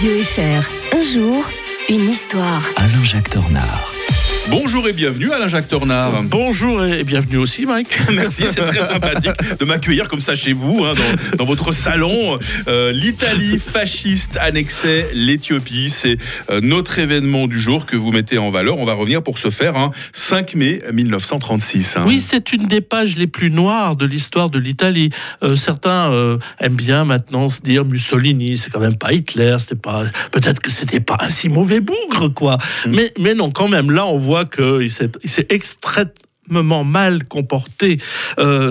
Radio FR. Un jour, une histoire. Alain-Jacques Tornard. Bonjour et bienvenue Alain Jacques Tornard. Bonjour et bienvenue aussi Mike. Merci, c'est très sympathique de m'accueillir comme ça chez vous, hein, dans, dans, votre salon. Euh, L'Italie fasciste annexait l'Éthiopie, c'est euh, notre événement du jour que vous mettez en valeur. On va revenir pour ce faire, hein, 5 mai 1936. Hein. Oui, c'est une des pages les plus noires de l'histoire de l'Italie. Euh, certains aiment bien maintenant se dire Mussolini, c'est quand même pas Hitler, c'était pas, peut-être que c'était pas un si mauvais bougre, quoi. Mm. Mais, mais non, quand même, là, on voit qu'il s'est extrêmement mal comporté. Euh,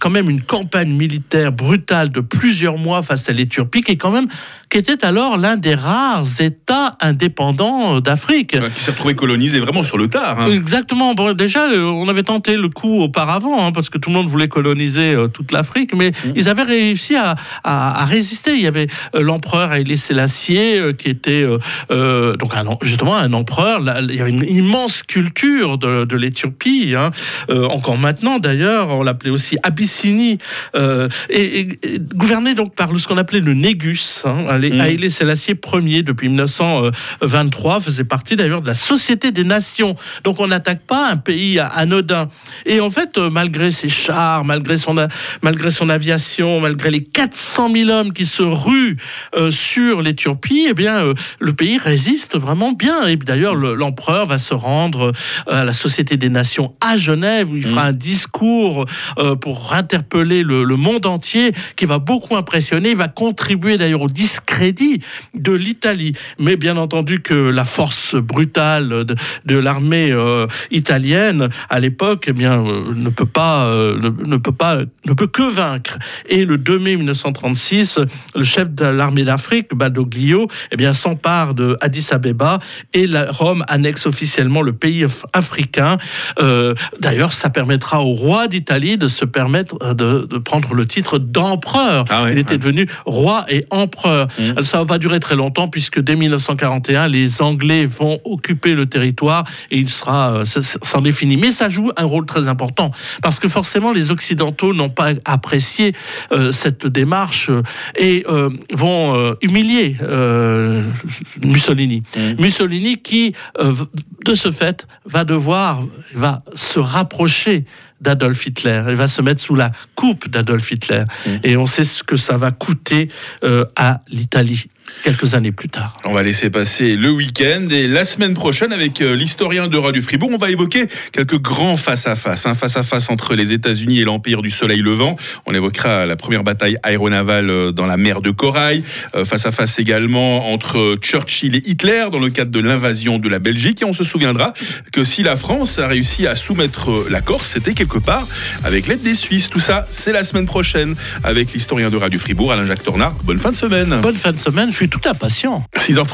quand même une campagne militaire brutale de plusieurs mois face à l'Éthiopie, qui est quand même qui était alors l'un des rares États indépendants d'Afrique. qui s'est retrouvé colonisé vraiment sur le tard. Hein. Exactement. Bon, déjà, euh, on avait tenté le coup auparavant, hein, parce que tout le monde voulait coloniser euh, toute l'Afrique, mais mmh. ils avaient réussi à, à, à, résister. Il y avait euh, l'empereur Haïlé Sélassié, euh, qui était euh, donc un, justement un empereur. Là, il y avait une immense culture de, de l'Éthiopie. Hein. encore maintenant, d'ailleurs, on l'appelait aussi Abyssinie, et, et, et, gouverné donc par ce qu'on appelait le Négus. Hein, Mmh. Haïlé Sélassié Ier depuis 1923 faisait partie d'ailleurs de la Société des Nations. Donc on n'attaque pas un pays anodin. Et en fait, malgré ses chars, malgré son, malgré son aviation, malgré les 400 000 hommes qui se ruent euh, sur l'Éthiopie, eh bien, euh, le pays résiste vraiment bien. Et d'ailleurs, l'empereur va se rendre euh, à la Société des Nations à Genève où il fera mmh. un discours euh, pour interpeller le, monde entier qui va beaucoup impressionner. Va contribuer d'ailleurs au discours crédit de l'Italie. Mais bien entendu que la force brutale de, l'armée euh, italienne à l'époque, eh bien, euh, ne peut pas, euh, ne, peut pas, ne peut que vaincre. Et le 2 mai 1936, le chef de l'armée d'Afrique, Badoglio, eh bien, s'empare de Addis Abeba et la, Rome annexe officiellement le pays africain. D'ailleurs, ça permettra au roi d'Italie de se permettre de, de prendre le titre d'empereur. Ah oui, Il était devenu roi et empereur. Mmh. Ça va pas durer très longtemps puisque dès 1941, les Anglais vont occuper le territoire et il sera, s'en est fini. Mais ça joue un rôle très important parce que forcément les Occidentaux n'ont pas apprécié euh, cette démarche et euh, vont euh, humilier euh, Mussolini. Mmh. Mussolini qui, euh, de ce fait, va devoir, va se rapprocher d'Adolf Hitler. Elle va se mettre sous la coupe d'Adolf Hitler. Mmh. Et on sait ce que ça va coûter euh, à l'Italie quelques années plus tard. On va laisser passer le week-end et la semaine prochaine avec euh, l'historien de Radio Fribourg, on va évoquer quelques grands face-à-face, un face-à-face entre les États-Unis et l'Empire du Soleil Levant. On évoquera la première bataille aéronavale euh, dans la mer de Corail, face-à-face également entre Churchill et Hitler dans le cadre de l'invasion de la Belgique. Et on se souviendra que si la France a réussi à soumettre la Corse, c'était quelque part avec l'aide des Suisses. Tout ça, c'est la semaine prochaine avec l'historien de Radio Fribourg, Alain-Jacques Tornard. Bonne fin de semaine. Bonne fin de semaine, suis tout impatient. 6h30.